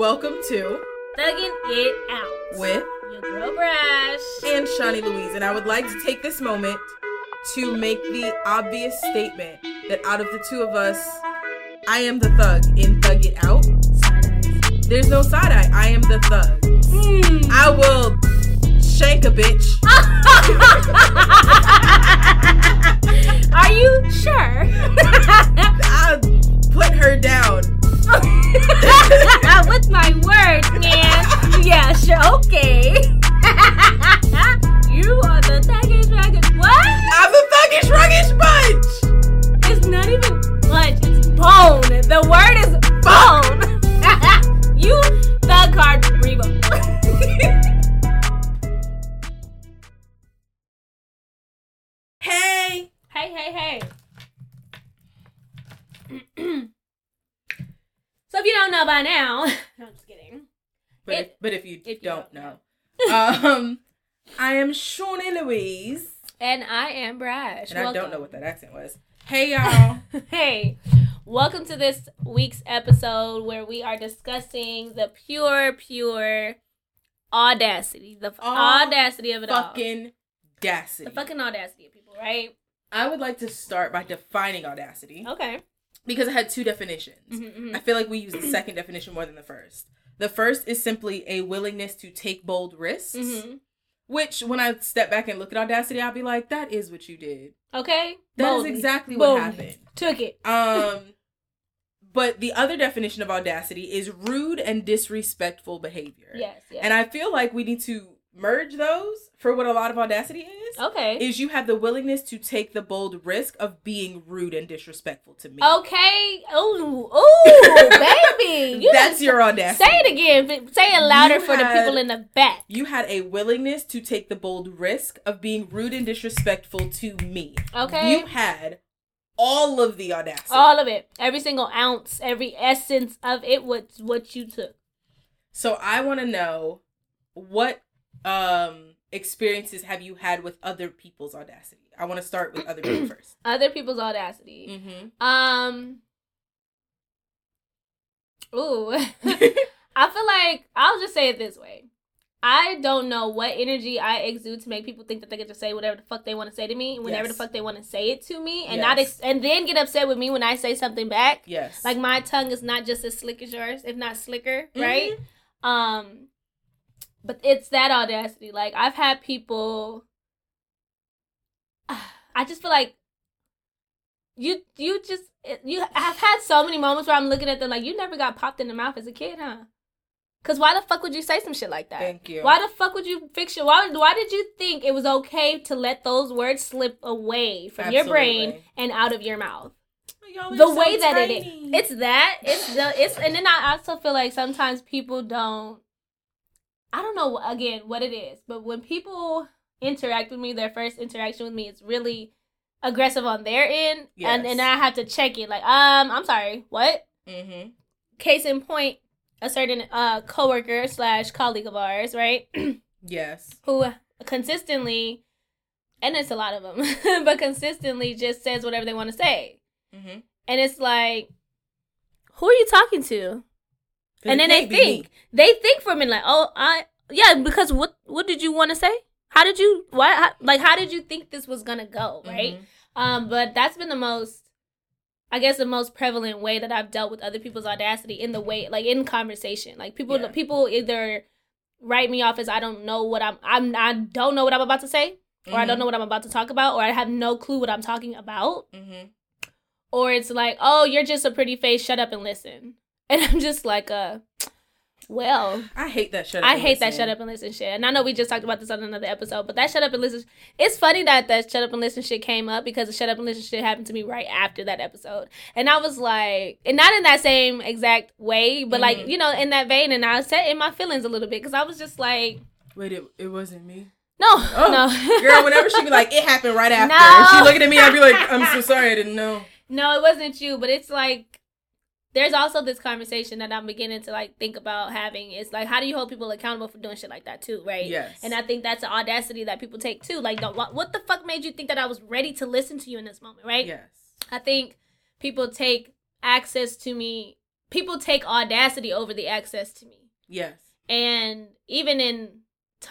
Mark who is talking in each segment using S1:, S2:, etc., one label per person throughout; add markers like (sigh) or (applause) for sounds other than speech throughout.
S1: Welcome to
S2: Thugging It Out
S1: with
S2: your girl Brash.
S1: and Chani Louise, and I would like to take this moment to make the obvious statement that out of the two of us, I am the thug in Thug It Out. There's no side eye. I am the thug.
S2: Hmm.
S1: I will shank a bitch. (laughs)
S2: Are you sure? (laughs)
S1: I'll put her down. (laughs)
S2: With my words, man. Yeah, sure. Okay. (laughs) you are the thuggish ragged. What?
S1: I'm the thuggish ruggish bunch.
S2: It's not even punch. It's bone. The word is bone. (laughs) you thug card Rebo.
S1: Hey.
S2: Hey, hey, hey. (clears throat) so if you don't know by now, (laughs) no, I'm just kidding.
S1: But if,
S2: If-
S1: but if you
S2: if you
S1: don't
S2: don't
S1: know, um, I am Chani Louise,
S2: And I am Brash.
S1: and I don't know what that accent was. Hey y'all. (laughs)
S2: hey, welcome to this week's episode where we are discussing the pure, pure audacity, the f- audacity of it all.
S1: fucking audacity.
S2: The fucking audacity of people, right?
S1: I would like to start by defining audacity
S2: Okay.
S1: Because it had two definitions.
S2: Mhm, mhm.
S1: I feel like we use the second definition more than the first. The first is simply a willingness to take bold risks,
S2: Mhm.
S1: which when I step back and look at audacity, I'll be like, that is what you did.
S2: Okay.
S1: That is
S2: Boldly.
S1: exactly what
S2: Boldly.
S1: happened.
S2: Took it.
S1: Um, (laughs) but the other definition of audacity is rude and disrespectful behavior.
S2: Yes. yes.
S1: And I feel like we need to merge those for what a lot of audacity is.
S2: okay.
S1: Is you have the willingness to take the bold risk of being rude and disrespectful to me.
S2: Okay. Ooh, ooh, (laughs) baby. You
S1: That's your audacity.
S2: Say it again. Say it louder
S1: You
S2: for the people in the back.
S1: You had a willingness to take the bold risk of being rude and disrespectful to me.
S2: Okay.
S1: You had all of the audacity.
S2: All of it. Every single ounce, every essence of it was what you took.
S1: So I want to know what um experiences have you had with other people's audacity? I want to start with other people (clears throat) first.
S2: Other people's audacity.
S1: Mm-hmm.
S2: Um. Ooh. (laughs) (laughs) I feel like I'll just say it this way. I don't know what energy I exude to make people think that they get to say whatever the fuck they want to say to me, whenever
S1: Yes.
S2: the fuck they want to say it to me, and not ex- and then get upset with me when I say something back.
S1: Yes.
S2: Like my tongue is not just as slick as yours, if not slicker,
S1: Mhm.
S2: right? Um, but it's that audacity. Like I've had people. (sighs) I just feel like you you just eh, you. I've had so many moments where I'm looking at them like you never got popped in the mouth as a kid, huh? Cause why the fuck would you say some shit like that?
S1: Thank you.
S2: Why the fuck would you fix your? Why why did you think it was okay to let those words slip away from your brain and out of your mouth?
S1: Are
S2: the
S1: so
S2: way that it is. It's that. It's the. It's and then I also feel like sometimes people don't. I don't know again what it is, but when people interact with me, their first interaction with me is really aggressive on their end, and
S1: Yes.
S2: and I have to check it. Like, um, I'm sorry, what?
S1: Mhm.
S2: Case in point, a certain uh coworker slash colleague of ours, right, (clears throat)
S1: Yes.
S2: who consistently, and it's a lot of them, (laughs) but consistently just says whatever they want to say.
S1: Mhm.
S2: And it's like, who are you talking to? And then they think,
S1: me.
S2: they think for a minute, like, oh, I, yeah, because what, what did you want to say? How did you, why, how, like, how did you think this was gonna go, right?
S1: Mhm.
S2: Um, but that's been the most, I guess, the most prevalent way that I've dealt with other people's audacity in the way, like, in conversation. Like, people,
S1: Yeah.
S2: people either write me off as I don't know what I'm, I'm, I don't know what I'm about to say, or I don't
S1: Mhm.
S2: know what I'm about to talk about, or I have no clue what I'm talking about.
S1: Mm-hmm.
S2: or it's like, oh, you're just a pretty face, shut up and listen. And I'm just like, uh, well,
S1: I hate that shut up.
S2: I
S1: and
S2: hate that shut up and listen shit. And I know we just talked about this on another episode, but that shut up and listen, it's funny that that shut up and listen shit came up because the shut up and listen shit happened to me right after that episode. And I was like, and not in that same exact way, but like,
S1: Mhm.
S2: you know, in that vein. And I was set in my feelings a little bit because I was just like,
S1: Wait, it, it wasn't me.
S2: no,
S1: Oh, (laughs)
S2: no.
S1: Girl, whenever she be like, it happened right after.
S2: No.
S1: She looking at me, I'd be like, I'm so sorry, I didn't know. (laughs)
S2: No, it wasn't you, but it's like there's also this conversation that I'm beginning to like think about having. It's like how do you hold people accountable for doing shit like that too, right?
S1: Yes.
S2: And I think that's the audacity that people take too. Like, what, what the fuck made you think that I was ready to listen to you in this moment, right?
S1: Yes.
S2: I think people take access to me people take audacity over the access to me.
S1: Yes.
S2: And even in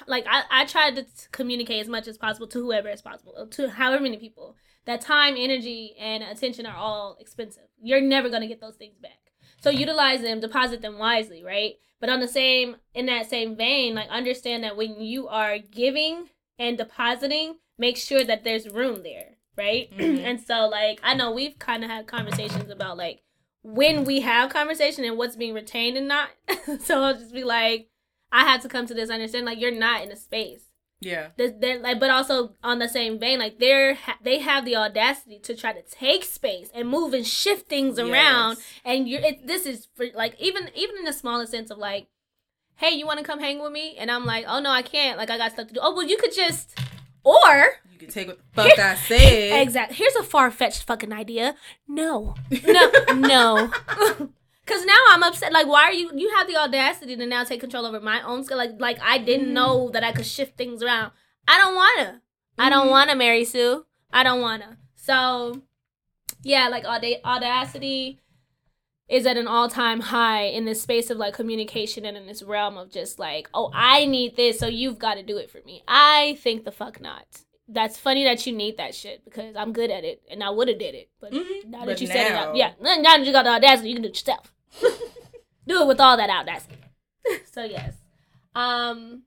S2: like I, I try to communicate as much as possible to whoever is possible, to however many people. That time, energy, and attention are all expensive. You're never gonna get those things back. So utilize them, deposit them wisely, right? But on the same in that same vein, like understand that when you are giving and depositing, make sure that there's room there, right? (clears throat)
S1: Mhm.
S2: and so like I know we've kind of had conversations about like when we have conversation and what's being retained and not. (laughs) so I'll just be like, I had to come to this understand like you're not in a space.
S1: Yeah.
S2: They're, they're, like, but also on the same vein, like they're ha- they have the audacity to try to take space and move and shift things around.
S1: Yes.
S2: and you're it, this is for like even even in the smallest sense of like hey you want to come hang with me? And i'm like oh no i can't. Like i got stuff to do. Oh well you could just or
S1: You can take what the fuck I (laughs) said.
S2: exactly here's a far-fetched fucking idea. No. (laughs) No no (laughs) because now i'm upset. Like why are you you have the audacity to now take control over my own skill. Like like i didn't
S1: Mhm.
S2: know that i could shift things around. I don't wanna. I don't
S1: Mhm.
S2: wanna mary sue. I don't wanna. So yeah like auda- audacity is at an all-time high in this space of like communication and in this realm of just like oh i need this so you've got to do it for me. I think the fuck not. That's funny that you need that shit because i'm good at it and i would have did it but
S1: Mhm.
S2: now that
S1: But
S2: you said it
S1: now-
S2: yeah. Now that you got the audacity you can do it yourself do it with all that audacity (laughs) so yes um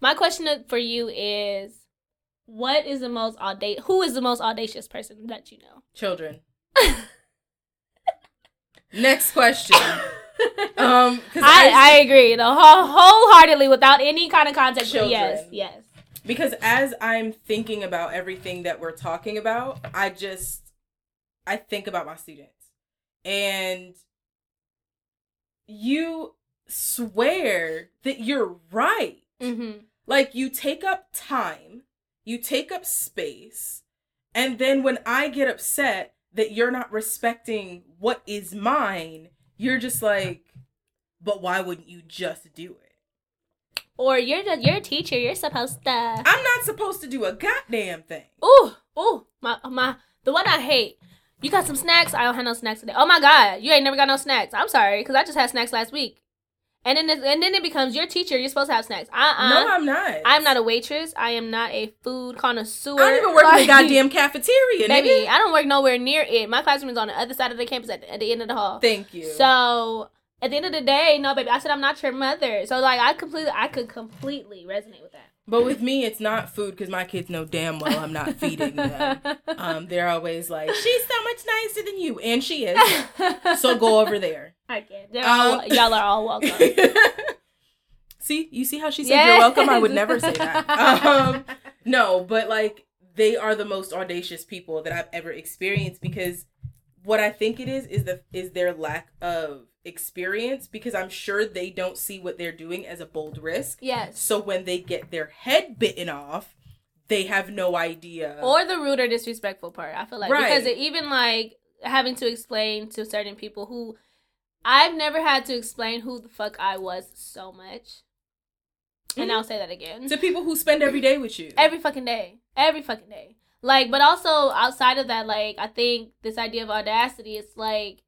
S2: my question for you is what is the most audacious who is the most audacious person that you know
S1: Children. (laughs) Next question. (laughs) Um,
S2: I, I agree, the whole, wholeheartedly, without any kind of context. but Yes, yes.
S1: because as I'm thinking about everything that we're talking about, I just I think about my students. And you swear that you're right.
S2: Mm-hmm.
S1: Like you take up time, you take up space, and then when I get upset that you're not respecting what is mine, you're just like, but why wouldn't you just do it?
S2: Or you're the, you're a teacher. You're supposed to.
S1: I'm not supposed to do a goddamn thing.
S2: Ooh, ooh, my my the one I hate. You got some snacks? I don't have no snacks today. Oh my god, you ain't never got no snacks. I'm sorry, cause I just had snacks last week. And then it, and then it becomes your teacher. You're supposed to have snacks. Uh uh
S1: No, I'm not.
S2: I'm not a waitress. I am not a food connoisseur.
S1: I don't even work in the goddamn (laughs) cafeteria,
S2: Baby. I don't work nowhere near it. My classroom is on the other side of the campus at the, at the end of the hall.
S1: Thank you.
S2: So at the end of the day, no, baby, I said I'm not your mother. So like, I completely, I could completely resonate.
S1: But with me, it's not food because my kids know damn well I'm not feeding them. Um, they're always like, she's so much nicer than you, and she is. So go over there.
S2: I get. They're all,
S1: Um,
S2: y'all are all welcome. (laughs)
S1: see, you see how she said you're welcome. I would never say that. Um, no, but like they are the most audacious people that I've ever experienced because what I think it is is the is their lack of experience because I'm sure they don't see what they're doing as a bold risk.
S2: yes.
S1: So when they get their head bitten off, they have no idea.
S2: Or the rude or disrespectful part. I feel like
S1: Right.
S2: because it, even like having to explain to certain people who I've never had to explain who the fuck I was so much. And
S1: Mhm.
S2: I'll say that again.
S1: to people who spend every day with you.
S2: every fucking day every fucking day like but also outside of that like i think this idea of audacity is like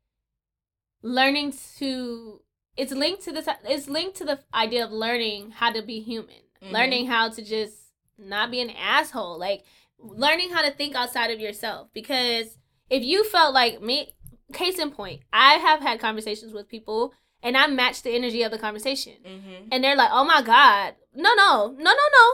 S2: learning to it's linked to this it's linked to the idea of learning how to be human.
S1: Mhm.
S2: learning how to just not be an asshole. Like learning how to think outside of yourself. Because if you felt like me case in point i have had conversations with people and i match the energy of the conversation.
S1: Mm-hmm.
S2: and they're like, "Oh my god, no, no, no, no, no,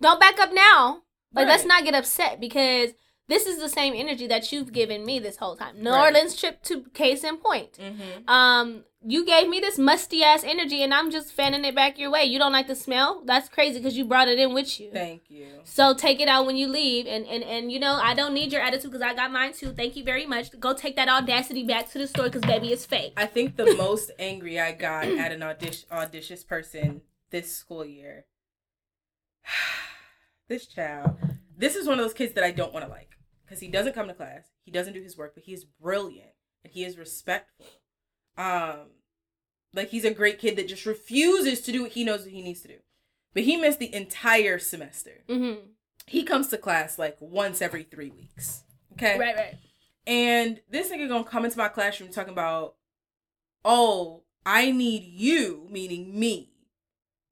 S2: don't back up now." Like, let's not get upset because this is the same energy that you've given me this whole time. New
S1: Right.
S2: Orleans trip to case in point.
S1: Mm-hmm.
S2: Um, you gave me this musty ass energy, and I'm just fanning it back your way. You don't like the smell? That's crazy because you brought it in with you.
S1: Thank you.
S2: So take it out when you leave, and and and you know I don't need your attitude because I got mine too. Thank you very much. Go take that audacity back to the store because baby, it's fake.
S1: I think the (laughs) most angry I got at an audition audacious person this school year. (sighs) this child. This is one of those kids that I don't want to like because he doesn't come to class. He doesn't do his work, but he is brilliant and he is respectful. Um, like he's a great kid that just refuses to do what he knows what he needs to do. But he missed the entire semester.
S2: Mm-hmm.
S1: He comes to class like once every three weeks. Okay.
S2: Right, right.
S1: And this nigga is gonna come into my classroom talking about oh, I need you, meaning me,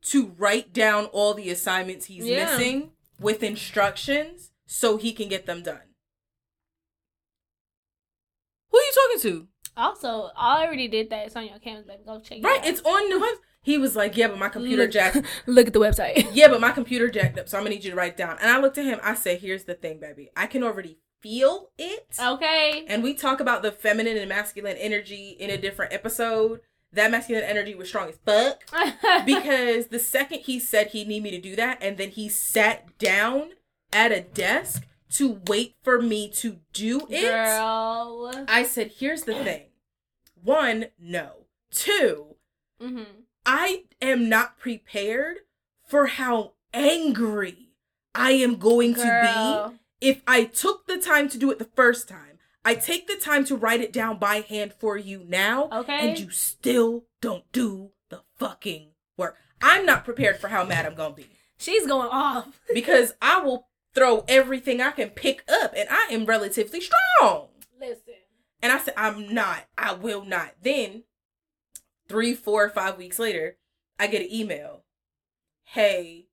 S1: to write down all the assignments he's
S2: Yeah.
S1: missing with instructions so he can get them done. Who are you talking to?
S2: Also, I already did that. It's on your canvas, baby. Go check it
S1: Right,
S2: out.
S1: it's on the web. He was like, "Yeah, but my computer
S2: Look-
S1: jacked. (laughs)
S2: Look at the website. (laughs)
S1: Yeah, but my computer jacked up, so I'm gonna need you to write down." And I looked at him. I said, "Here's the thing, baby. I can already feel it."
S2: Okay.
S1: And we talk about the feminine and masculine energy in a different episode. That masculine energy was strong as fuck (laughs) because the second he said he need me to do that, and then he sat down at a desk to wait for me to do it.
S2: Girl.
S1: I said, "Here's the thing. One, no. Two,
S2: Mm-hmm.
S1: I am not prepared for how angry I am going to be if I took the time to do it the first time. I take the time to write it down by hand for you now,
S2: Okay.
S1: and you still don't do the fucking work. I'm not prepared for how mad I'm gonna be
S2: She's going off. (laughs)
S1: because I will throw everything I can pick up, and I am relatively strong.
S2: Listen.
S1: And I said, I'm not. I will not. Then, three, four, five weeks later, I get an email. Hey,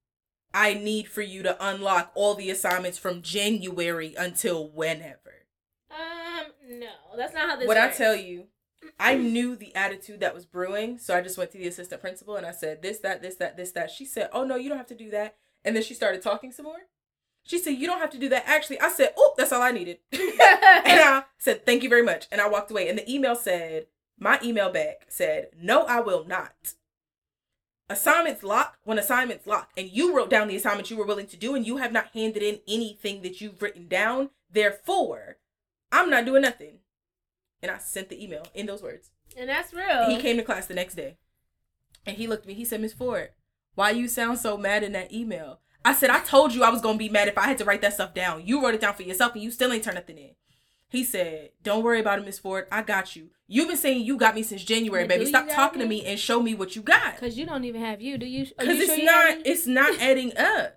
S1: I need for you to unlock all the assignments from January until whenever.
S2: Um, no, that's not how this
S1: What I tell you, I knew the attitude that was brewing, so I just went to the assistant principal and I said, this, that, this, that, this, that. She said, oh no, you don't have to do that. And then she started talking some more. She said, you don't have to do that. Actually, I said, oh, that's all I needed. (laughs) (laughs) and I said, thank you very much. And I walked away. And the email said, my email back said, no, I will not. Assignments lock when assignments lock. And you wrote down the assignments you were willing to do, and you have not handed in anything that you've written down. Therefore, I'm not doing nothing. And I sent the email in those words.
S2: and that's real.
S1: He came to class the next day. And he looked at me. He said, Miss Ford, why you sound so mad in that email? I said, I told you I was gonna be mad if I had to write that stuff down. You wrote it down for yourself and you still ain't turned nothing in. He said, Don't worry about it, Miss Ford. I got you. You've been saying you got me since January,
S2: But
S1: baby. Stop talking to
S2: me?
S1: me and show me what you got.
S2: Cause you don't even have you, do you?
S1: Because it's
S2: sure
S1: not it's not (laughs) adding up.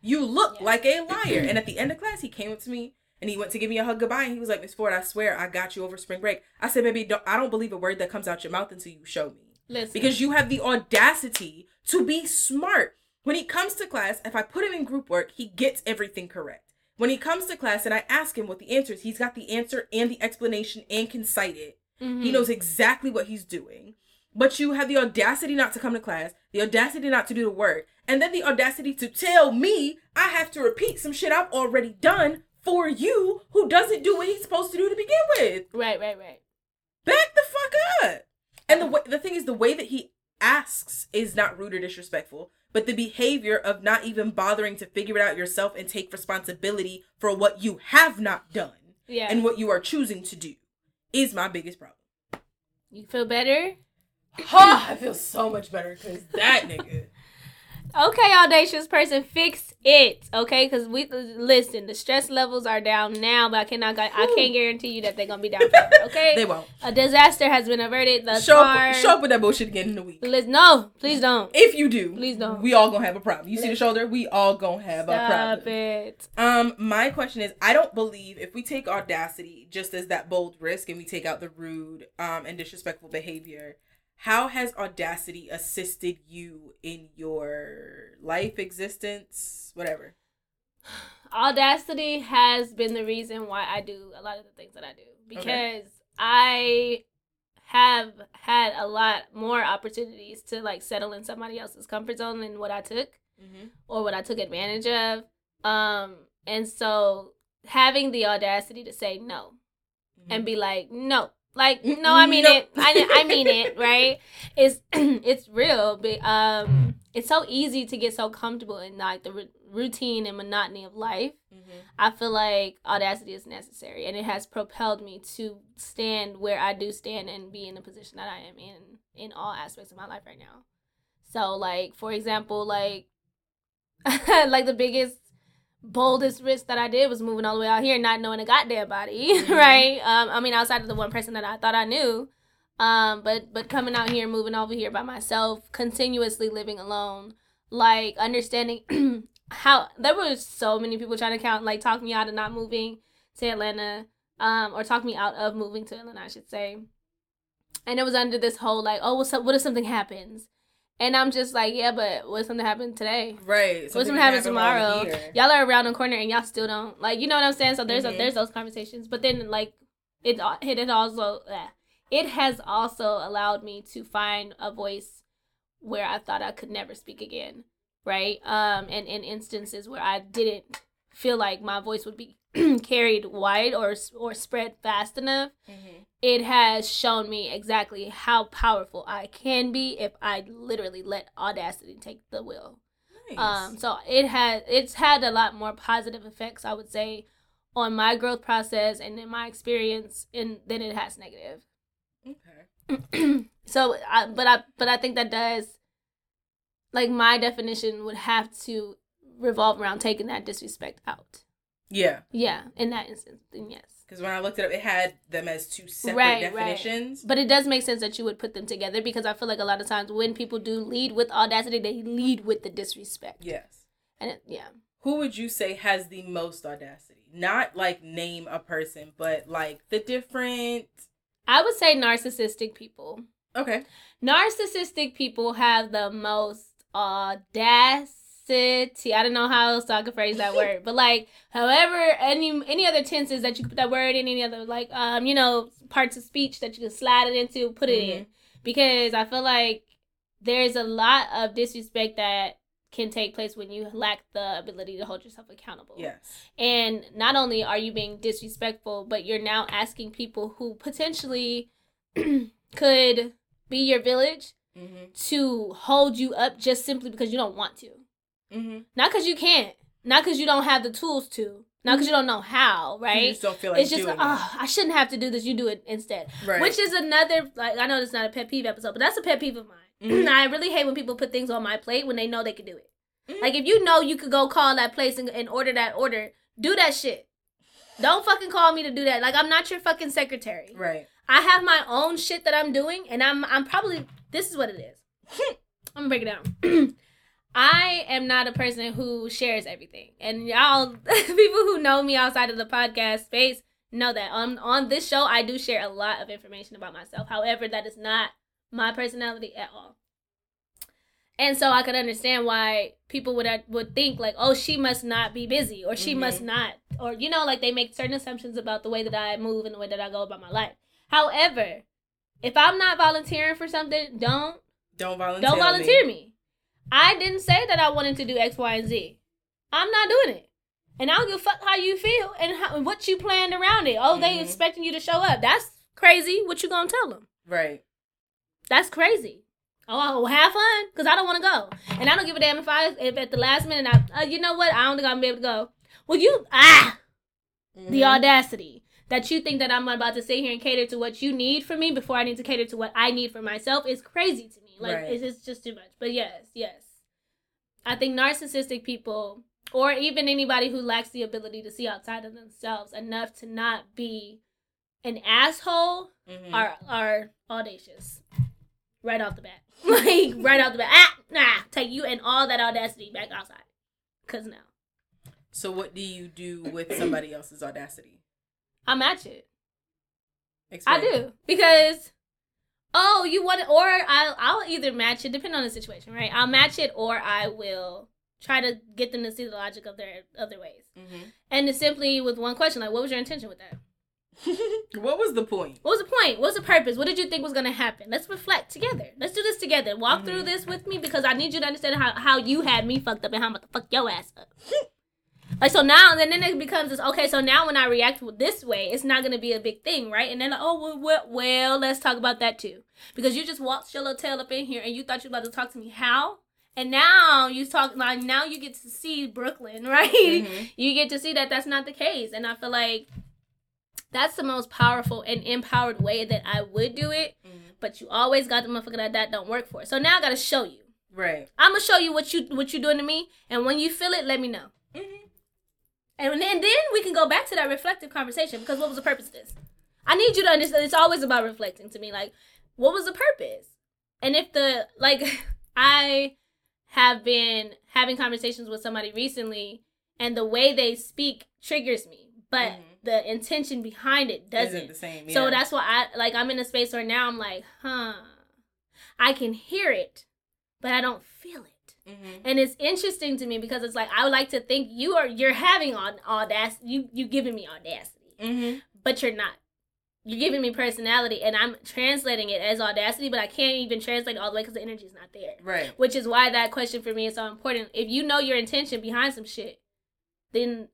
S1: You look
S2: Yeah.
S1: like a liar. and at the end of class, he came up to me and he went to give me a hug goodbye. And he was like, Miss Ford, I swear I got you over spring break. I said, baby, don't, I don't believe a word that comes out your mouth until you show me.
S2: Listen,
S1: Because you have the audacity to be smart. When he comes to class, if I put him in group work, he gets everything correct. When he comes to class and I ask him what the answer is, he's got the answer and the explanation and can cite it.
S2: Mhm.
S1: He knows exactly what he's doing. But you have the audacity not to come to class, the audacity not to do the work, and then the audacity to tell me I have to repeat some shit I've already done for you who doesn't do what he's supposed to do to begin with.
S2: right, right, right.
S1: Back the fuck up. And the way, the thing is, the way that he asks is not rude or disrespectful, but the behavior of not even bothering to figure it out yourself and take responsibility for what you have not done
S2: Yeah.
S1: and what you are choosing to do is my biggest problem.
S2: you feel better?
S1: Oh, (sighs) I feel so much better because that nigga.
S2: Okay, audacious person, fix it. Okay, because we listen. The stress levels are down now, but I cannot. I can't guarantee you that they're gonna be down forever. (laughs) Okay,
S1: They won't.
S2: a disaster has been averted thus
S1: Show
S2: far.
S1: up, show up with that bullshit again in a week.
S2: Listen, no, please don't.
S1: If you do,
S2: Please don't.
S1: We all gonna have a problem. You see the shoulder? We all gonna have a
S2: Stop
S1: problem.
S2: it.
S1: Um, my question is, I don't believe if we take audacity just as that bold risk and we take out the rude um and disrespectful behavior, how has audacity assisted you in your life, existence, whatever? (sighs)
S2: Audacity has been the reason why I do a lot of the things that I do because I have had a lot more opportunities to like settle in somebody else's comfort zone than what I took.
S1: Mm-hmm.
S2: or what I took advantage of. Um, and so having the audacity to say no and be like, no, like, no, I mean
S1: Nope.
S2: it. I, I mean it, (laughs) right? It's (clears throat) it's real, but um, it's so easy to get so comfortable in like the ru- routine and monotony of life.
S1: Mm-hmm.
S2: I feel like audacity is necessary, and it has propelled me to stand where I do stand and be in the position that I am in in all aspects of my life right now. So, like for example, like (laughs) like the biggest boldest risk that I did was moving all the way out here, not knowing a goddamn body, (laughs)
S1: Mhm.
S2: right? Um, I mean, outside of the one person that I thought I knew, um, but but coming out here, moving over here by myself, continuously living alone, like understanding (clears throat) how there were so many people trying to count, like talk me out of not moving to Atlanta, um, or talk me out of moving to Atlanta, I should say. and it was under this whole like, oh, what's up? What if something happens? And I'm just like, yeah, but what's something happened today?
S1: Right.
S2: What's gonna happen tomorrow? Y'all are around the corner and y'all still don't like. You know what I'm saying? So there's a,
S1: Mhm.
S2: there's those conversations, but then like it it it also eh, it has also allowed me to find a voice where I thought I could never speak again, right? Um, and in instances where I didn't feel like my voice would be (clears throat) carried wide or or spread fast enough,
S1: Mhm.
S2: it has shown me exactly how powerful I can be if I literally let audacity take the wheel.
S1: Nice.
S2: Um, so it has it's had a lot more positive effects, I would say, on my growth process and in my experience, and then it has negative.
S1: okay. (clears throat)
S2: so, I, but I but I think that does, like my definition would have to revolve around taking that disrespect out.
S1: Yeah.
S2: Yeah, in that instance, then yes.
S1: Because when I looked it up, it had them as two separate
S2: Right, right.
S1: definitions.
S2: But it does make sense that you would put them together because I feel like a lot of times when people do lead with audacity, they lead with the disrespect.
S1: Yes.
S2: And it, yeah.
S1: Who would you say has the most audacity? Not like name a person, but like the different.
S2: I would say narcissistic people.
S1: Okay.
S2: narcissistic people have the most audacity. I don't know how else I could phrase that word, but like, however, any any other tenses that you could put that word in, any other like, um, you know, parts of speech that you can slide it into, put it in, because I feel like there's a lot of disrespect that can take place when you lack the ability to hold yourself accountable.
S1: Yes.
S2: And not only are you being disrespectful, but you're now asking people who potentially (clears throat) could be your village
S1: Mm-hmm.
S2: to hold you up just simply because you don't want to.
S1: Mm-hmm.
S2: Not because you can't. Not because you don't have the tools to. Not because you don't know how, right?
S1: You just don't feel like
S2: it's just,
S1: doing
S2: oh, I shouldn't have to do this. You do it instead.
S1: Right.
S2: Which is another, like, I know it's not a pet peeve episode, but that's a pet peeve of mine.
S1: Mhm. (clears throat)
S2: I really hate when people put things on my plate when they know they can do it.
S1: Mhm.
S2: Like, if you know you could go call that place and, and order that order, do that shit. Don't fucking call me to do that. Like, I'm not your fucking secretary.
S1: right.
S2: I have my own shit that I'm doing, and I'm I'm probably this is what it is. (laughs) I'm gonna break it down. (clears throat) I am not a person who shares everything, and y'all, (laughs) people who know me outside of the podcast space, know that on on this show I do share a lot of information about myself. However, that is not my personality at all. And so I could understand why people would would think like, oh, she must not be busy, or she
S1: Mhm.
S2: must not, or you know, like they make certain assumptions about the way that I move and the way that I go about my life. However, if I'm not volunteering for something, don't
S1: Don't volunteer.
S2: don't volunteer me. I didn't say that I wanted to do X, Y, and Z. I'm not doing it. And I don't give a fuck how you feel and how, what you planned around it. Oh, they
S1: Mhm.
S2: expecting you to show up. That's crazy. What you gonna tell them?
S1: Right.
S2: That's crazy. Oh, have fun, cause I don't want to go, and I don't give a damn if I if at the last minute I, uh, you know what, I don't think I'm gonna be able to go. Well, you ah, the
S1: Mhm.
S2: audacity that you think that I'm about to sit here and cater to what you need from me before I need to cater to what I need for myself is crazy to me. Like
S1: Right.
S2: it's just, just too much. But yes, yes. I think narcissistic people or even anybody who lacks the ability to see outside of themselves enough to not be an asshole
S1: Mhm.
S2: are are audacious. Right off the bat. (laughs) like right off the bat. Ah, nah, take you and all that audacity back outside. Cause now.
S1: So what do you do with somebody else's audacity?
S2: I match it.
S1: Explain.
S2: I do because oh, you want it, or I'll I'll either match it, depending on the situation, right? I'll match it, or I will try to get them to see the logic of their other ways,
S1: Mhm.
S2: and it's simply with one question, like, what was your intention with that? (laughs)
S1: what was the point?
S2: What was the point? What was the purpose? What did you think was gonna happen? Let's reflect together. Let's do this together. Walk through
S1: Mhm.
S2: this with me because I need you to understand how, how you had me fucked up and how I'm about to fuck your ass up. (laughs) Like so now, and then it becomes this. Okay, so now when I react this way, it's not gonna be a big thing, right? And then like, oh well, well, well, let's talk about that too, because you just walked your little tail up in here and you thought you were about to talk to me how, and now you talk like now you get to see Brooklyn, (laughs) right?
S1: Mhm.
S2: You get to see that that's not the case, and I feel like that's the most powerful and empowered way that I would do it.
S1: Mhm.
S2: But you always got the motherfucker that that don't work for. So now I gotta show you.
S1: Right.
S2: I'm gonna show you what you what you doing to me, and when you feel it, let me know. And then, then we can go back to that reflective conversation because what was the purpose of this? I need you to understand it's always about reflecting to me. Like, what was the purpose? And if the, like, (laughs) I have been having conversations with somebody recently and the way they speak triggers me but mm-hmm. the intention behind it doesn't. Isn't
S1: the same. Yeah.
S2: So that's why I like I'm in a space where now I'm like, huh, I can hear it, but I don't feel it. Mm-hmm. And it's interesting to me because it's like I would like to think you are you're having on audacity. You you giving me audacity, mm-hmm. but you're not. You're giving me personality, and I'm translating it as audacity, but I can't even translate it all the way because the energy is not there.
S1: Right.
S2: Which is why that question for me is so important. If you know your intention behind some shit, then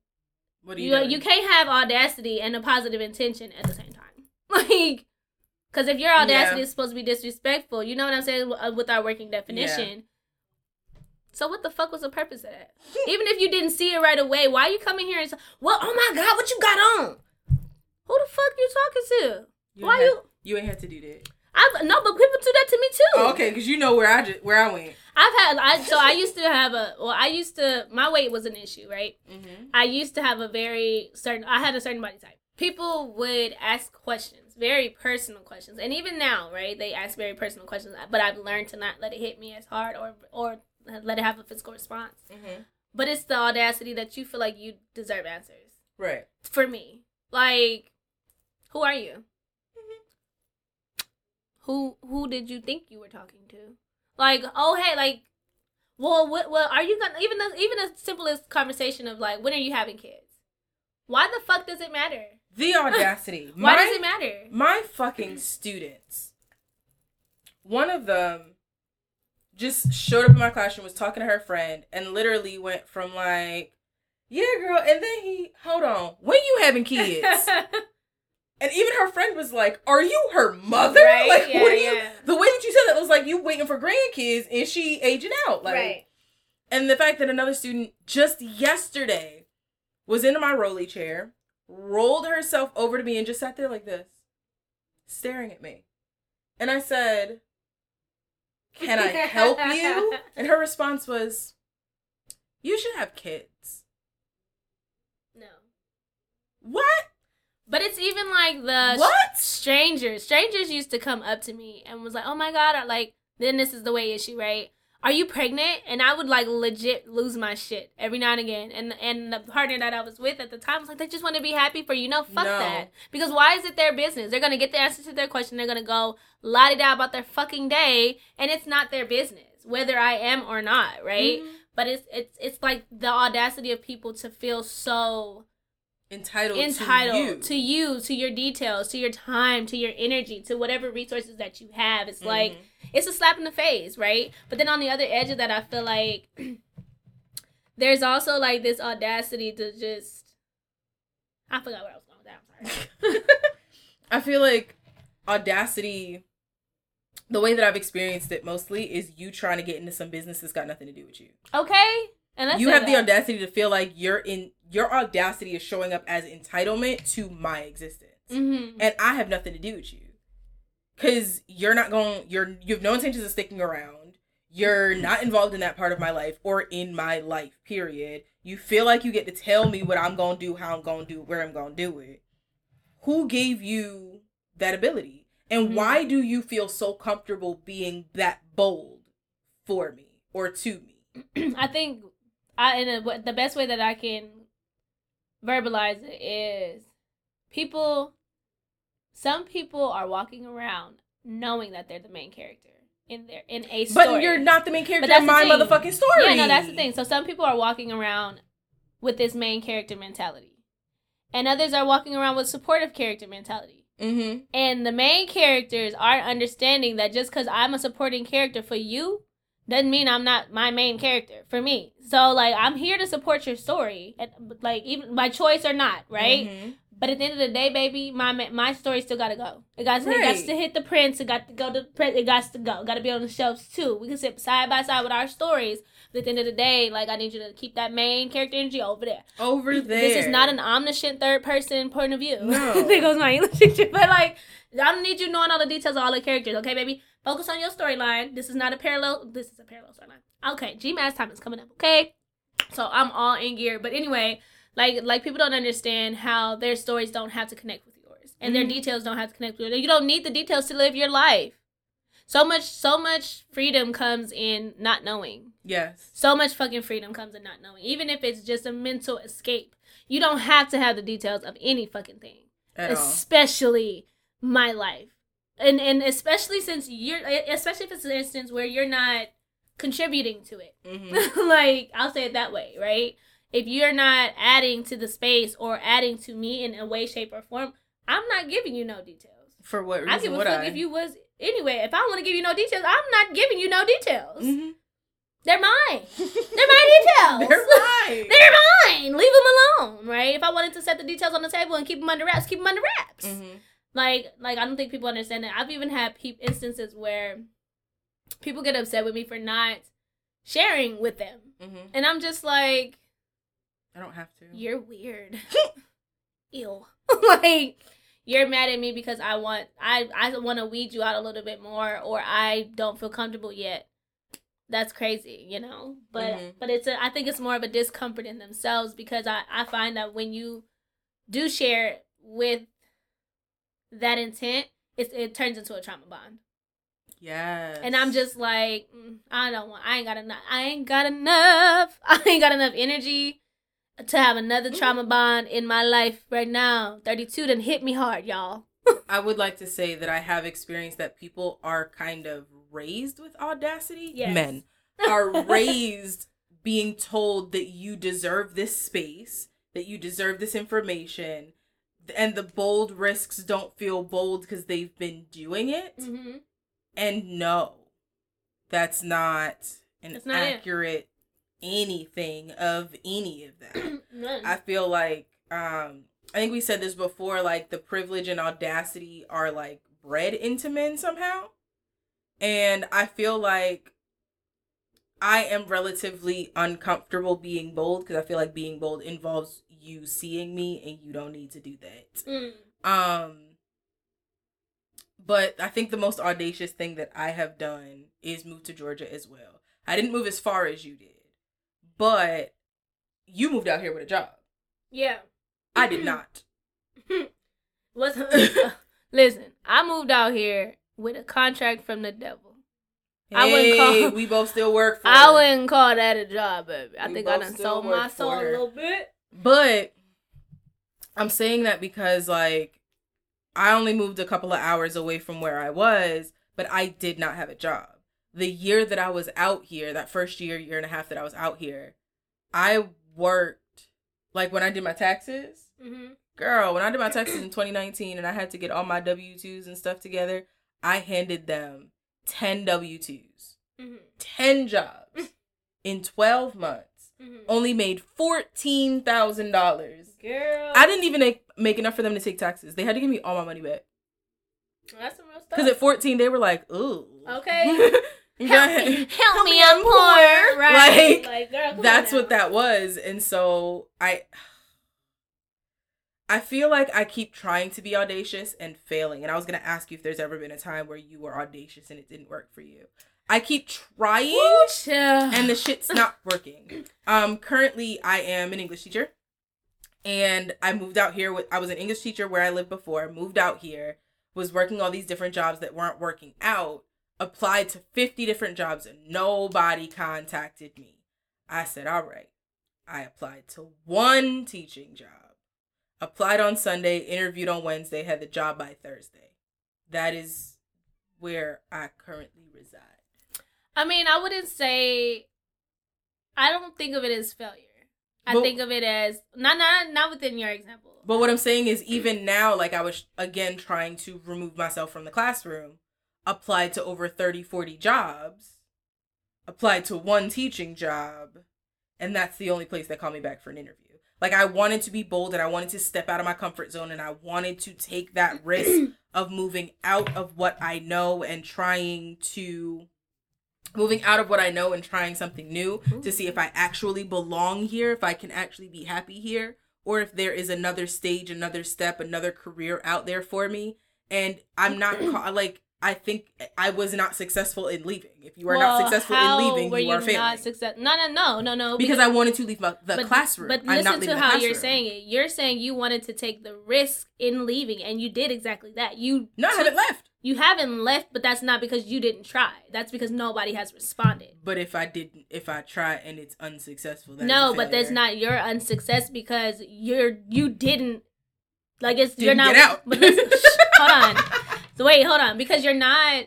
S2: what do you you, you can't have audacity and a positive intention at the same time. (laughs) Like, because if your audacity yeah. is supposed to be disrespectful, you know what I'm saying uh, with our working definition. Yeah so what the fuck was the purpose of that? Even if you didn't see it right away, why are you coming here and say, "Well, oh my god, what you got on?" Who the fuck you talking to?
S1: You why you? You ain't had to do that.
S2: I've no, but people do that to me too.
S1: Oh, okay, because you know where I just, where I went.
S2: I've had I so I used to have a well I used to my weight was an issue right. Mm-hmm. I used to have a very certain I had a certain body type. People would ask questions, very personal questions, and even now right they ask very personal questions. But I've learned to not let it hit me as hard or or let it have a physical response. Mm-hmm. But it's the audacity that you feel like you deserve answers.
S1: Right.
S2: For me, like, who are you? Mm-hmm. Who who did you think you were talking to? Like, oh hey, like, well, what, well, are you gonna even the, even the simplest conversation of like, when are you having kids? Why the fuck does it matter?
S1: The (laughs) audacity.
S2: Why my, does it matter?
S1: My fucking students. One of them just showed up in my classroom, was talking to her friend, and literally went from like, yeah, girl, and then he, hold on, when you having kids? (laughs) and even her friend was like, are you her mother? Right? Like, yeah, what are you? The way that you said that was like you waiting for grandkids and she aging out. Like, right. And the fact that another student just yesterday was in my rolly chair, rolled herself over to me, and just sat there like this, staring at me. And I said, can I help you? (laughs) And her response was, You should have kids.
S2: No.
S1: What?
S2: But it's even like the
S1: what
S2: strangers. Strangers used to come up to me and was like, "Oh my god!" I like. Then this is the way is she right? Are you pregnant? And I would like legit lose my shit every now and again. And and the partner that I was with at the time was like, they just want to be happy for you. No, fuck no. that. Because why is it their business? They're gonna get the answer to their question. They're gonna go la di da about their fucking day, and it's not their business whether I am or not, right? Mm-hmm. But it's it's it's like the audacity of people to feel so
S1: entitled entitled to you.
S2: to you, to your details, to your time, to your energy, to whatever resources that you have. It's mm-hmm. like it's a slap in the face, right? But then on the other edge of that, I feel like (clears throat) there's also like this audacity to just I forgot where I was going with that. I'm sorry. (laughs)
S1: I feel like audacity the way that I've experienced it mostly is you trying to get into some business that's got nothing to do with you.
S2: Okay.
S1: And you have that. the audacity to feel like you're in your audacity is showing up as entitlement to my existence. Mm-hmm. And I have nothing to do with you. Cause you're not going you're you have no intentions of sticking around. You're not involved in that part of my life or in my life, period. You feel like you get to tell me what I'm gonna do, how I'm gonna do, where I'm gonna do it. Who gave you that ability? And mm-hmm. why do you feel so comfortable being that bold for me or to
S2: me? (clears throat) I think I and the best way that I can verbalize it is people some people are walking around knowing that they're the main character in their in a story.
S1: But you're not the main character in my motherfucking story.
S2: Yeah, no, that's the thing. So some people are walking around with this main character mentality. And others are walking around with supportive character mentality. Mm-hmm. And the main characters aren't understanding that just because I'm a supporting character for you doesn't mean I'm not my main character for me. So like I'm here to support your story, and, like even by choice or not, right? Mm-hmm. But at the end of the day, baby, my my story still gotta go. It got, right. it got to hit the prints. It got to go to the print. It got to go. Got to be on the shelves too. We can sit side by side with our stories. But at the end of the day, like I need you to keep that main character energy over there.
S1: Over there.
S2: This is not an omniscient third person point of view. No. (laughs) there goes my English teacher. But like, I don't need you knowing all the details of all the characters. Okay, baby. Focus on your storyline. This is not a parallel. This is a parallel storyline. Okay, GMAS time is coming up. Okay, so I'm all in gear. But anyway, like like people don't understand how their stories don't have to connect with yours, and mm-hmm. their details don't have to connect with yours. You don't need the details to live your life. So much, so much freedom comes in not knowing.
S1: Yes.
S2: So much fucking freedom comes in not knowing. Even if it's just a mental escape. You don't have to have the details of any fucking thing.
S1: At all.
S2: especially my life. And and especially since you're especially if it's an instance where you're not contributing to it.
S1: Mhm. (laughs)
S2: like, I'll say it that way, right? If you're not adding to the space or adding to me in a way, shape, or form, I'm not giving you no details.
S1: For what reason
S2: I give a fuck
S1: I?
S2: if you was anyway. If I want to give you no details, I'm not giving you no details.
S1: Mhm.
S2: They're mine. (laughs) They're my details.
S1: They're mine. (laughs)
S2: They're mine. Leave them alone, right? If I wanted to set the details on the table and keep them under wraps, keep them under wraps.
S1: Mhm.
S2: Like, like I don't think people understand that. I've even had peop instances where people get upset with me for not sharing with them,
S1: Mhm.
S2: and I'm just like,
S1: I don't have to.
S2: you're weird. (laughs) Ew. like you're mad at me because I want I I want to weed you out a little bit more or I don't feel comfortable yet. That's crazy, you know. But
S1: Mhm.
S2: but it's a, I think it's more of a discomfort in themselves because I I find that when you do share with that intent, it it turns into a trauma bond.
S1: Yes.
S2: And I'm just like, mm, I don't want. I ain't got enough. I ain't got enough. (laughs) I ain't got enough energy to have another trauma bond in my life right now. 32 done hit me hard, y'all.
S1: I would like to say that I have experienced that people are kind of raised with audacity.
S2: Yes.
S1: Men are (laughs) raised being told that you deserve this space, that you deserve this information, and the bold risks don't feel bold because they've been doing it.
S2: Mm-hmm.
S1: And no, that's not an
S2: not it.
S1: Anything of any of that. (clears throat) I feel like um I think we said this before like the privilege and audacity are like bred into men somehow. And I feel like I am relatively uncomfortable being bold because I feel like being bold involves you seeing me and you don't need to do that.
S2: Mm.
S1: Um but I think the most audacious thing that I have done is move to Georgia as well. I didn't move as far as you did. But you moved out here with a job.
S2: Yeah.
S1: I did not. (laughs)
S2: What's (laughs) listen? I moved out here with a contract from the devil. I wouldn't
S1: Hey,
S2: call-
S1: we (laughs) both still work for
S2: I
S1: her.
S2: wouldn't call that a job, baby. I
S1: We
S2: think I done sold my soul a little bit.
S1: But I'm saying that because like I only moved a couple of hours away from where I was, but I did not have a job. The year that I was out here, that first year, year and a half that I was out here, I worked like when I did my taxes.
S2: Mm-hmm.
S1: Girl, when I did my taxes in 2019 and I had to get all my W 2s and stuff together, I handed them 10 W 2s,
S2: Mm-hmm.
S1: 10 jobs (laughs) in 12 months,
S2: Mm-hmm.
S1: only made $14,000.
S2: Girl,
S1: I didn't even make, make enough for them to take taxes. They had to give me all my money back.
S2: that's some real stuff.
S1: Because at 14, they were like, ooh.
S2: Okay. (laughs) Help me, help, (laughs)
S1: Help
S2: me, I'm poor.
S1: poor.
S2: Right?
S1: Like,
S2: Like, girl,
S1: That's what that was. And so I I feel like I keep trying to be audacious and failing. And I was gonna ask you if there's ever been a time where you were audacious and it didn't work for you. I keep trying and the shit's not (laughs) working. Um currently I am an English teacher. And I moved out here with I was an English teacher where I lived before, moved out here, was working all these different jobs that weren't working out, applied to 50 different jobs and nobody contacted me. I said, "All right." I applied to one teaching job. Applied on Sunday, interviewed on Wednesday, had the job by Thursday. That is where I currently reside.
S2: I mean, I wouldn't say. I don't think of it as failure. I
S1: But-
S2: think of it as not not not within your example.
S1: But what I'm saying is, even now, like I was again trying to remove myself from the classroom, applied to over 30, 40 jobs, applied to one teaching job, and that's the only place that called me back for an interview. Like I wanted to be bold and I wanted to step out of my comfort zone and I wanted to take that (clears throat) risk of moving out of what I know and trying to moving out of what I know and trying something new to see if I actually belong here, if I can actually be happy here, or if there is another stage, another step, another career out there for me. And I'm not (clears throat) ca- like I think I was not successful in leaving. If you are not successful in leaving,
S2: were
S1: you, are
S2: not
S1: failing.
S2: success- no, no, no, no, no.
S1: because I wanted to leave the classroom.
S2: But listen
S1: not
S2: to how you're saying it. You're saying you wanted to take the risk in leaving, and you did exactly that. You
S1: No, I
S2: took-
S1: haven't left.
S2: You haven't left, but that's not because you didn't try. That's because nobody has responded.
S1: But if I didn't, if I try and it's unsuccessful,
S2: no, but that's not your unsuccess because you're you didn't like it's you're
S1: Didn't get out.
S2: But listen, (laughs) hold on. So wait, hold on, because you're not.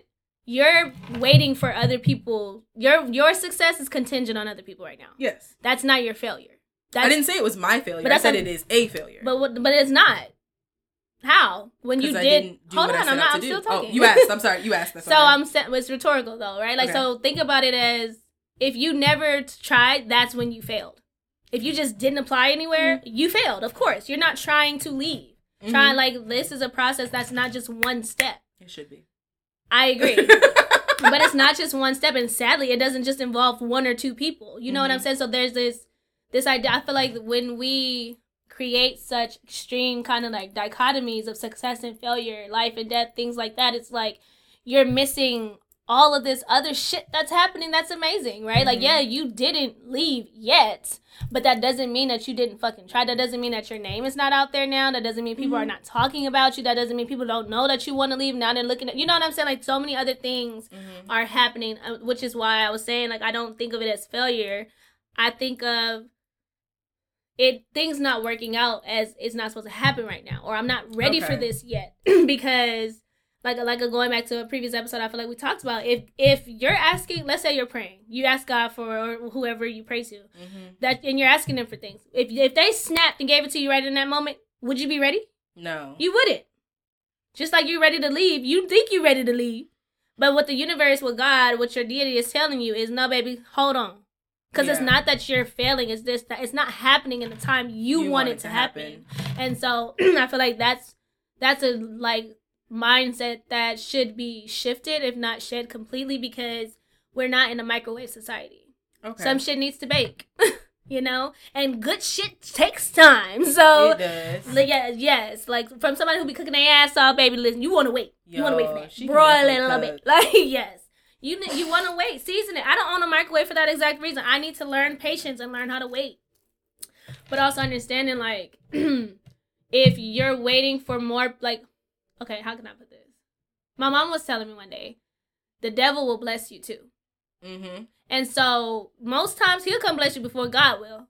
S2: You're waiting for other people. Your your success is contingent on other people right now.
S1: Yes,
S2: That's not your failure. That's,
S1: I didn't say it was my failure.
S2: But
S1: I said
S2: not-
S1: it is a failure.
S2: But but it's not. How when you did? Hold on, I'm not. I'm
S1: do.
S2: still oh, talking.
S1: Oh, you asked. I'm sorry. (laughs) You asked. That's
S2: So. I'm it's rhetorical though, right? Like
S1: Okay.
S2: so think about it as if you never tried, that's when you failed. If you just didn't apply anywhere, mm-hmm. you failed. Of course, you're not trying to leave.
S1: Mhm.
S2: Trying like this is a process that's not just one step.
S1: It should be.
S2: I (laughs) agree. but it's not just one step and sadly it doesn't just involve one or two people. You know what I'm
S1: Mhm.
S2: saying? So there's this this idea I feel like when we create such extreme kind of like dichotomies of success and failure, life and death, things like that, it's like you're missing all of this other shit that's happening that's amazing, right? Like,
S1: Mhm.
S2: yeah, you didn't leave yet, but that doesn't mean that you didn't fucking try. That doesn't mean that your name is not out there now. That doesn't mean people are
S1: Mhm.
S2: not talking about you. That doesn't mean people don't know that you want to leave. Now they're looking at you know what I'm saying? Like, so many other things
S1: Mhm.
S2: are happening, uh, which is why I was saying, like, I don't think of it as failure. I think of it things not working out as it's not supposed to happen right now, or I'm not ready for this yet (clears throat) because like like going back to a previous episode i feel like we talked about if if you're asking let's say you're praying you ask god for or whoever you pray to
S1: Mhm.
S2: that and you're asking them for things if if they snapped and gave it to you right in that moment would you be ready
S1: No.
S2: you wouldn't just like you're ready to leave you think you're ready to leave but what the universe what god what your deity is telling you is no baby hold on because it's not that you're failing it's just that it's not happening in the time you, want, it to happen. And so (clears throat) I feel like that's that's a like mindset that should be shifted, if not shed completely, because we're not in a microwave society.
S1: Okay.
S2: Some shit needs to bake, (laughs) you know, and good shit takes time. (laughs) So.
S1: it does.
S2: like, yeah, yes, like from somebody who be cooking their ass off, baby. Listen, you want to wait. you want to wait for
S1: Yo,
S2: that. Broil it a little bit. (laughs) Like yes, you you want to wait. Season it. I don't own a microwave for that exact reason. I need to learn patience and learn how to wait. But also understanding like (clears throat) if you're waiting for more like okay, how can I put this? My mom was telling me one day, the devil will bless you too.
S1: Mm-hmm.
S2: And so most times he'll come bless you before God will.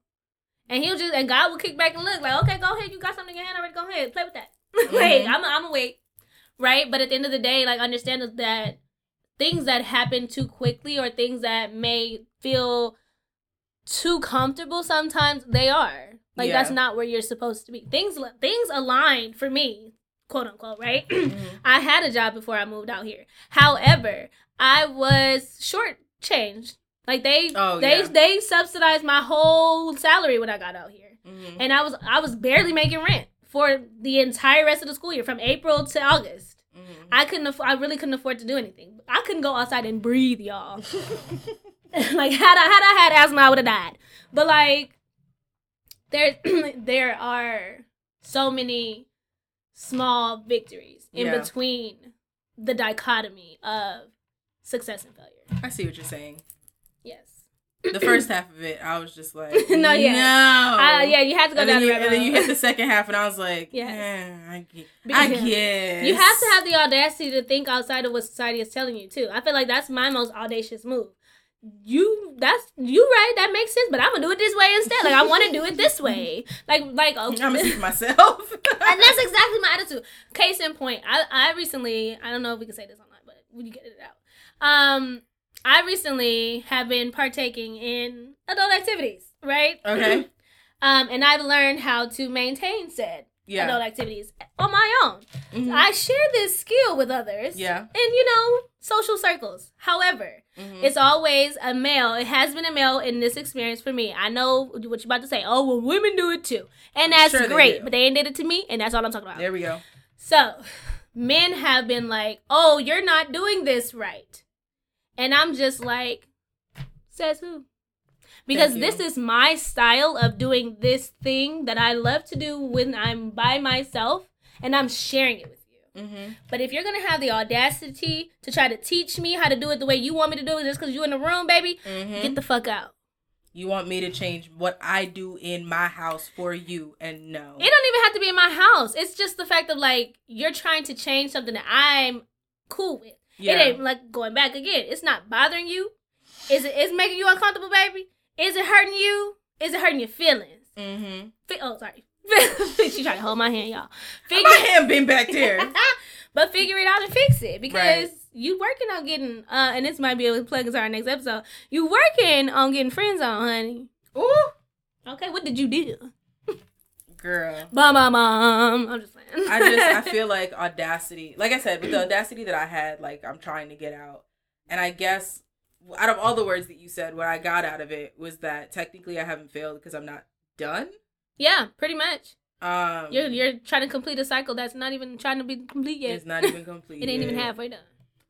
S2: And he'll just and God will kick back and look like, okay, go ahead, you got something in your hand already, go ahead, play with that. (laughs) Wait,
S1: Mhm.
S2: I'm I'm wait. Right? But at the end of the day, like understand that things that happen too quickly or things that may feel too comfortable sometimes they are. Like
S1: Yeah.
S2: that's not where you're supposed to be. Things things align for me, quote unquote, right? (clears throat)
S1: Mhm. (clears throat)
S2: I had a job before I moved out here. However, I was shortchanged. Like they
S1: Oh,
S2: they
S1: yeah.
S2: they subsidized my whole salary when I got out here.
S1: Mhm.
S2: And I was I was barely making rent for the entire rest of the school year from April to August.
S1: Mhm.
S2: I couldn't aff- I really couldn't afford to do anything. I couldn't go outside and breathe, y'all. (laughs) (laughs) like had I had I had asthma, I would have died. But like there (clears throat) there are so many small victories in
S1: Yeah.
S2: between the dichotomy of success and failure.
S1: I see what you're saying.
S2: Yes.
S1: The first (clears throat) half of it, I was just like, (laughs)
S2: No, yeah.
S1: no.
S2: Uh, yeah, you have to go
S1: and
S2: down
S1: then, you,
S2: the
S1: and then you hit the second half, and I was like,
S2: Yes.
S1: yeah, I, get, I guess.
S2: You have to have the audacity to think outside of what society is telling you too. I feel like that's my most audacious move. You that's you right, that makes sense, but I'm gonna do it this way instead. Like I wanna do it this way. (laughs) Like like okay.
S1: I'm
S2: okay.
S1: gonna see for myself. (laughs)
S2: and that's exactly my attitude. Case in point, I, I recently I don't know if we can say this online, but we get it out. Um I recently have been partaking in adult activities, right?
S1: Okay. (clears throat)
S2: um, and I've learned how to maintain said
S1: yeah.
S2: adult activities on my own.
S1: Mhm.
S2: I share this skill with others.
S1: Yeah.
S2: And you know, social circles. However,
S1: Mhm.
S2: it's always a male. It has been a male in this experience for me. I know what you're about to say. Oh, well, women do it too. And that's
S1: Sure
S2: great. But they ain't did it to me, and that's all I'm talking about.
S1: There we go.
S2: So, men have been like, oh, you're not doing this right. And I'm just like, says who? Because this is my style of doing this thing that I love to do when I'm by myself, and I'm sharing it with you.
S1: Mm-hmm.
S2: But if you're gonna have the audacity to try to teach me how to do it the way you want me to do it just because you're in the room, baby,
S1: Mm-hmm.
S2: get the fuck out.
S1: you want me to change what I do in my house for you, and no.
S2: It don't even have to be in my house. It's just the fact of like you're trying to change something that I'm cool with.
S1: Yeah.
S2: It ain't like going back again. It's not bothering you. Is it is making you uncomfortable, baby? Is it hurting you? Is it hurting your feelings?
S1: Mm-hmm.
S2: Fi- oh, sorry. (laughs) she tried to hold my hand, y'all. Figure,
S1: My hand been back there. (laughs)
S2: but figure it out and fix it because
S1: Right.
S2: you working on getting. Uh, and this might be a plug into our next episode. You working on getting friends on, honey.
S1: Ooh,
S2: Okay, what did you do?
S1: girl. (laughs)
S2: Bum bum bum. I'm just playing.
S1: I just I feel like audacity. Like I said, with the audacity that I had, like I'm trying to get out. And I guess out of all the words that you said, what I got out of it was that technically I haven't failed because I'm not done.
S2: Yeah, pretty much.
S1: Um
S2: You're you're trying to complete a cycle that's not even trying to be complete yet.
S1: it's not even (laughs) complete.
S2: It ain't even halfway done.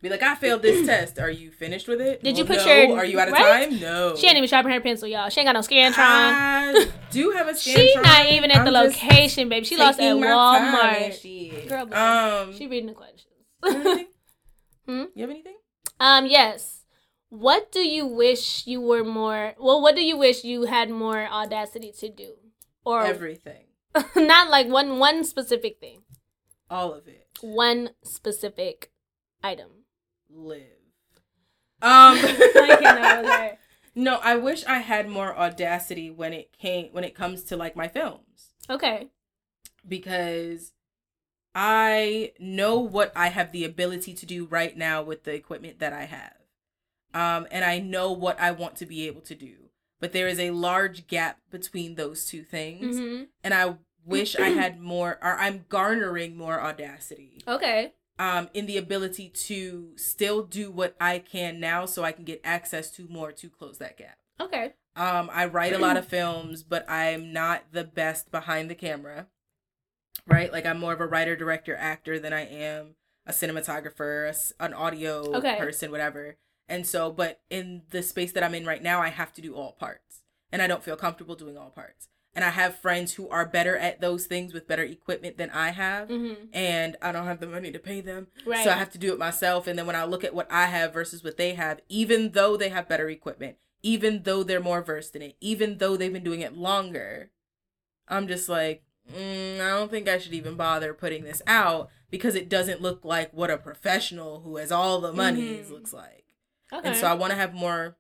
S1: Be like, I failed this test. Are you finished with it?
S2: Did you put
S1: no.
S2: your-
S1: Are you out of
S2: right?
S1: time? No.
S2: She ain't even sharpen her pencil, y'all. She ain't got no Scantron.
S1: I do have a Scantron. (laughs)
S2: She not even at
S1: I'm
S2: the location, baby. She lost at Walmart.
S1: shit.
S2: Girl,
S1: um,
S2: She reading the questions.
S1: you have anything? (laughs)
S2: Hmm?
S1: You have anything?
S2: um, yes. What do you wish you were more? Well, what do you wish you had more audacity to do, or
S1: Everything. (laughs)
S2: not like one one specific thing,
S1: All of it.
S2: one specific item?
S1: Live. Um.
S2: I can't over there.
S1: No, I wish I had more audacity when it came when it comes to like my films
S2: Okay.
S1: because I know what I have the ability to do right now with the equipment that I have. Um and I know what I want to be able to do. But there is a large gap between those two things
S2: hmm
S1: and I wish I had more or I'm garnering more audacity
S2: Okay.
S1: um in the ability to still do what I can now so I can get access to more to close that gap.
S2: Okay.
S1: Um, I write a lot of (clears throat) films, but I'm not the best behind the camera. Right? Like I'm more of a writer, director, actor than I am a cinematographer, a an audio
S2: Okay.
S1: person, whatever. And so, but in the space that I'm in right now, I have to do all parts, and I don't feel comfortable doing all parts. And I have friends who are better at those things with better equipment than I have,
S2: hmm
S1: and I don't have the money to pay them.
S2: Right.
S1: So I have to do it myself. And then when I look at what I have versus what they have, even though they have better equipment, even though they're more versed in it, even though they've been doing it longer, I'm just like, mm, I don't think I should even bother putting this out because it doesn't look like what a professional who has all the monies
S2: Mhm.
S1: looks like.
S2: Okay.
S1: And so I want to have more,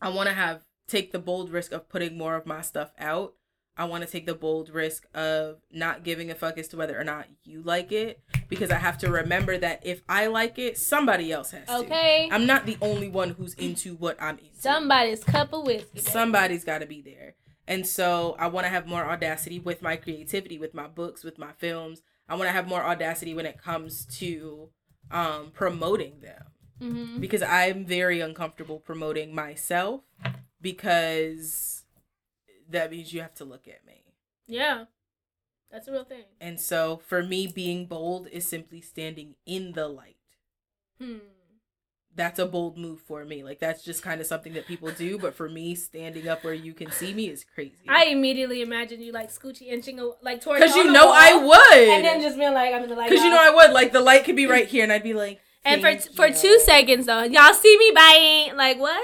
S1: I want to have, take the bold risk of putting more of my stuff out. I want to take the bold risk of not giving a fuck as to whether or not you like it because I have to remember that if I like it, somebody else has to.
S2: okay.
S1: I'm not the only one who's into what I'm into.
S2: Somebody's cup of whiskey.
S1: Somebody's got to be there. And so I want to have more audacity with my creativity, with my books, with my films. I want to have more audacity when it comes to um, promoting them
S2: Mhm.
S1: because I'm very uncomfortable promoting myself because that means you have to look at me.
S2: Yeah. That's a real thing.
S1: And so for me, being bold is simply standing in the light.
S2: Hmm.
S1: That's a bold move for me. Like that's just kind of something that people do, but for me, standing up where you can see me is crazy.
S2: I immediately imagine you like Scoochie inching like towards
S1: because you know
S2: wall,
S1: I would.
S2: and then just being like I'm in the light.
S1: Because you know. I would. Like the light could be right here, and I'd be like.
S2: And for
S1: "Thank
S2: for two seconds though, y'all see me biting like what?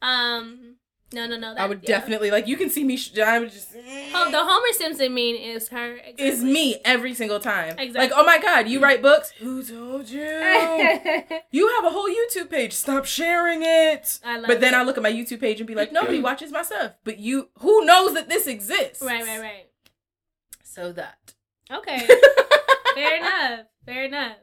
S2: Um, no, no, no. That,
S1: I would
S2: yeah.
S1: definitely like you can see me. Sh- I would just.
S2: Oh, the Homer Simpson mean is her.
S1: is me every single time.
S2: Exactly.
S1: Like, oh my god, you write books? Who told you? (laughs) you have a whole YouTube page. Stop sharing it.
S2: I love
S1: But then
S2: it.
S1: I look at my YouTube page and be like, nobody watches my stuff. But you, who knows that this exists?
S2: right, right, right.
S1: So that.
S2: Okay, (laughs) fair enough. Fair enough.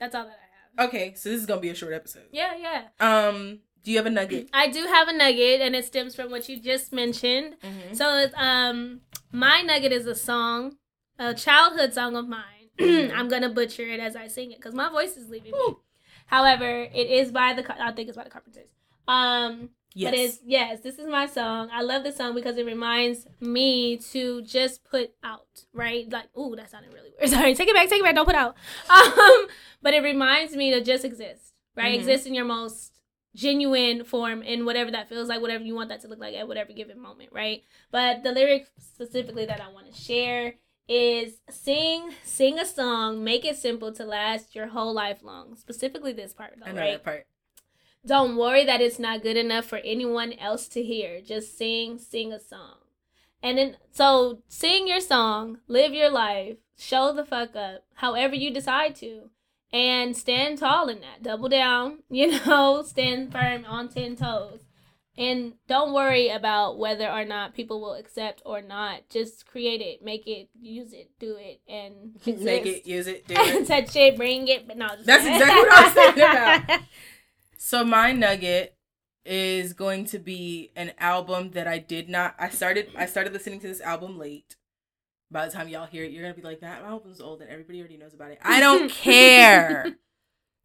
S2: That's all that I have.
S1: okay, so this is gonna be a short episode.
S2: Yeah, yeah.
S1: Um, do you have a nugget? (clears throat)
S2: I do have a nugget, and it stems from what you just mentioned.
S1: Mm-hmm.
S2: So it's um my nugget is a song, a childhood song of mine. (clears throat) I'm gonna butcher it as I sing it because my voice is leaving me.
S1: Ooh.
S2: However, it is by the I think it's by the Carpenters. Um,
S1: Yes.
S2: but it's yes, this is my song. I love this song because it reminds me to just put out right. Like, ooh, that sounded really weird. (laughs) Sorry, take it back, take it back. Don't put out. (laughs) Um, but it reminds me to just exist. Right,
S1: Mhm.
S2: exist in your most genuine form in whatever that feels like, whatever you want that to look like at whatever given moment, right? But the lyric specifically that I want to share is sing sing a song, make it simple to last your whole life long. Specifically this part
S1: I know
S2: right?
S1: that part.
S2: Don't worry that it's not good enough for anyone else to hear. Just sing, sing a song. And then so sing your song, live your life, show the fuck up, however you decide to. and stand tall in that. Double down, (laughs) you know, stand firm on 10 toes. And don't worry about whether or not people will accept or not. Just create it, make it, use it, do it, and
S1: exist. (laughs) make it, use it, do (laughs) it,
S2: touch it, bring it. But no,
S1: that's exactly what I was thinking about. So my nugget is going to be an album that I did not. I started. I started listening to this album late. By the time y'all hear it, you're gonna be like, "That album's old, and everybody already knows about it." I don't (laughs) care.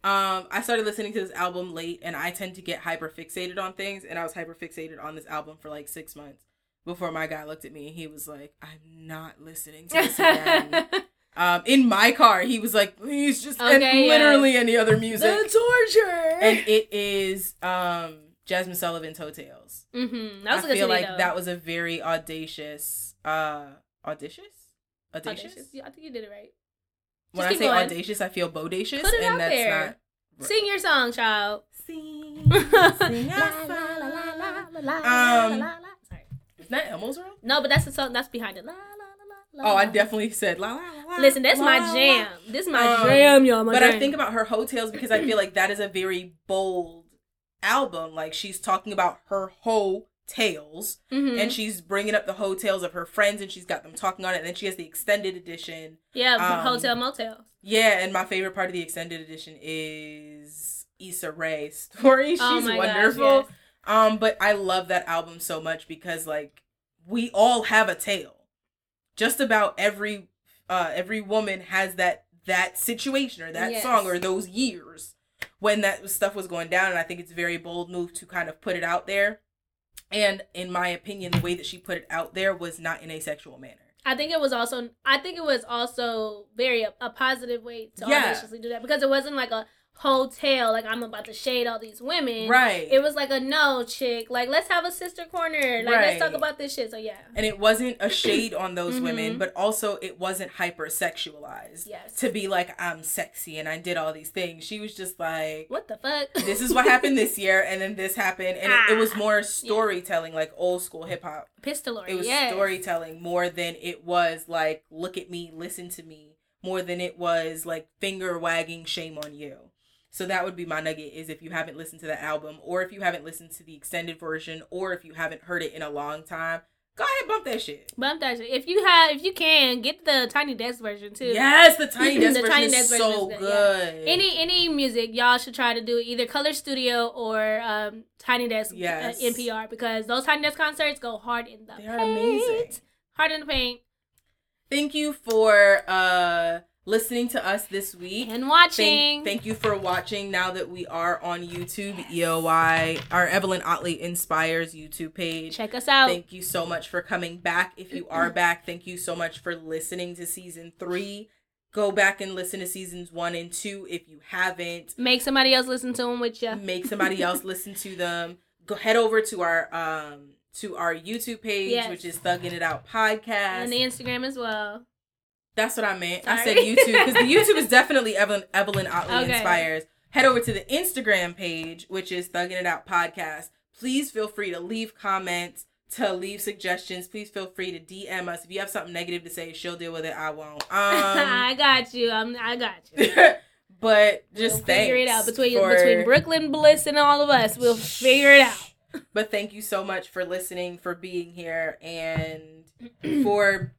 S1: Um, I started listening to this album late, and I tend to get hyper fixated on things, and I was hyper fixated on this album for like six months before my guy looked at me. And he was like, "I'm not listening to this again." (laughs) um, in my car, he was like, "Please just okay, and literally yes. any other music."
S2: The torture,
S1: and it is um, Jazmine Sullivan's Tales.
S2: Mm-hmm.
S1: I feel like though. that was a very audacious, uh, audacious, audacious. audacious.
S2: Yeah, I think you did it right
S1: when I say going. audacious, I feel bodacious, Put it and out that's there.
S2: not. Sing your song, child.
S1: Sing, sing Um, Sorry. Is that Elmo's room?
S2: No, but that's the song that's behind it. La, la,
S1: la, oh, I definitely said la la la.
S2: Listen, that's la, my jam. La. This is my um, jam, y'all. My
S1: but
S2: jam.
S1: I think about her Heaux Tales because I feel like that is a very bold album. Like she's talking about her whole tales mm-hmm. and she's bringing up the Heaux Tales of her friends and she's got them talking on it and then she has the extended edition
S2: yeah um, Heaux Tales, Mo' Tales
S1: yeah and my favorite part of the extended edition is Issa Rae's (laughs) story oh she's oh wonderful gosh, yes. um but I love that album so much because like we all have a tale just about every uh every woman has that that situation or that yes. song or those years when that stuff was going down and I think it's a very bold move to kind of put it out there and in my opinion, the way that she put it out there was not in a sexual manner.
S2: I think it was also I think it was also very a, a positive way to yeah. audaciously do that because it wasn't like a hotel like I'm about to shade all these women.
S1: Right.
S2: It was like a no chick. Like let's have a sister corner. Like right. let's talk about this shit. So yeah.
S1: And it wasn't a shade on (clears throat) those mm-hmm. women, but also it wasn't hyper sexualized.
S2: Yes.
S1: To be like I'm sexy and I did all these things. She was just like
S2: What the fuck?
S1: this is what happened this year and then this happened and ah, it, it, was ah, more storytelling yeah. like old school hip hop.
S2: Pistolery.
S1: It was
S2: yes.
S1: storytelling more than it was like look at me, listen to me. More than it was like finger wagging shame on you. So that would be my nugget is if you haven't listened to the album or if you haven't listened to the extended version or if you haven't heard it in a long time, go ahead bump that shit.
S2: Bump that shit. If you have if you can, get the Tiny Desk version too.
S1: Yes, the (laughs) Tiny Desk the version Tiny is so is good. good.
S2: Yeah. Any any music y'all should try to do either Color Studio or um, Tiny Desk uh, yes. uh, NPR because those Tiny Desk concerts go hard in the they paint. are amazing. Hard in the paint.
S1: Thank you for uh listening to us this week
S2: and watching.
S1: Thank, thank, you for watching. Now that we are on YouTube, EOI, our Evelyn Otley Inspires YouTube page.
S2: Check us out.
S1: Thank you so much for coming back. If you are (clears throat) back, thank you so much for listening to season three. Go back and listen to seasons one and two if you haven't.
S2: Make somebody else listen to them with you.
S1: Make somebody else (laughs) listen to them. Go head over to our um to our YouTube page, yes. which is Thugging It Out Podcast,
S2: and the Instagram as well.
S1: That's what I meant. Sorry. I said YouTube because the YouTube is (laughs) definitely Evelyn, Evelyn Otley okay. Inspires. Head over to the Instagram page, which is Thugging It Out Podcast. Please feel free to leave comments, to leave suggestions. Please feel free to DM us. If you have something negative to say, she'll deal with it. I won't. (laughs) Um,
S2: I got you. I'm, I got you. (laughs)
S1: but just we'll
S2: figure it out between for... between Brooklyn Bliss and all of us. We'll figure it out.
S1: But thank you so much for listening, for being here, and (clears throat) for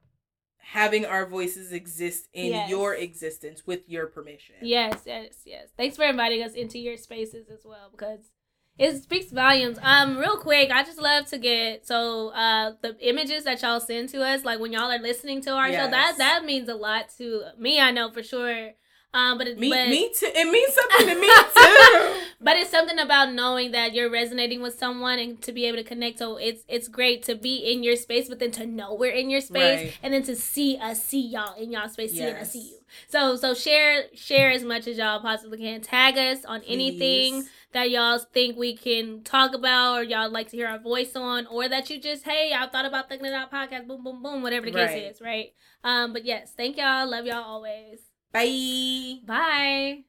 S1: having our voices exist in yes. your existence with your permission.
S2: Yes, yes, yes. Thanks for inviting us into your spaces as well because it speaks volumes. Um, real quick, I just love to get so uh the images that y'all send to us, like when y'all are listening to our yes. show, that that means a lot to me. I know for sure. Um, but it,
S1: me,
S2: but,
S1: me too. It means something to me (laughs) too.
S2: but it's something about knowing that you're resonating with someone and to be able to connect. So it's it's great to be in your space, but then to know we're in your space, right. and then to see us see y'all in y'all space, yes. seeing us see you. So so share share as much as y'all possibly can. Tag us on Please. anything that y'all think we can talk about or y'all like to hear our voice on or that you just hey I thought about thinking about podcast boom boom boom whatever the case right. is right um but yes thank y'all love y'all always
S1: Bye.
S2: Bye.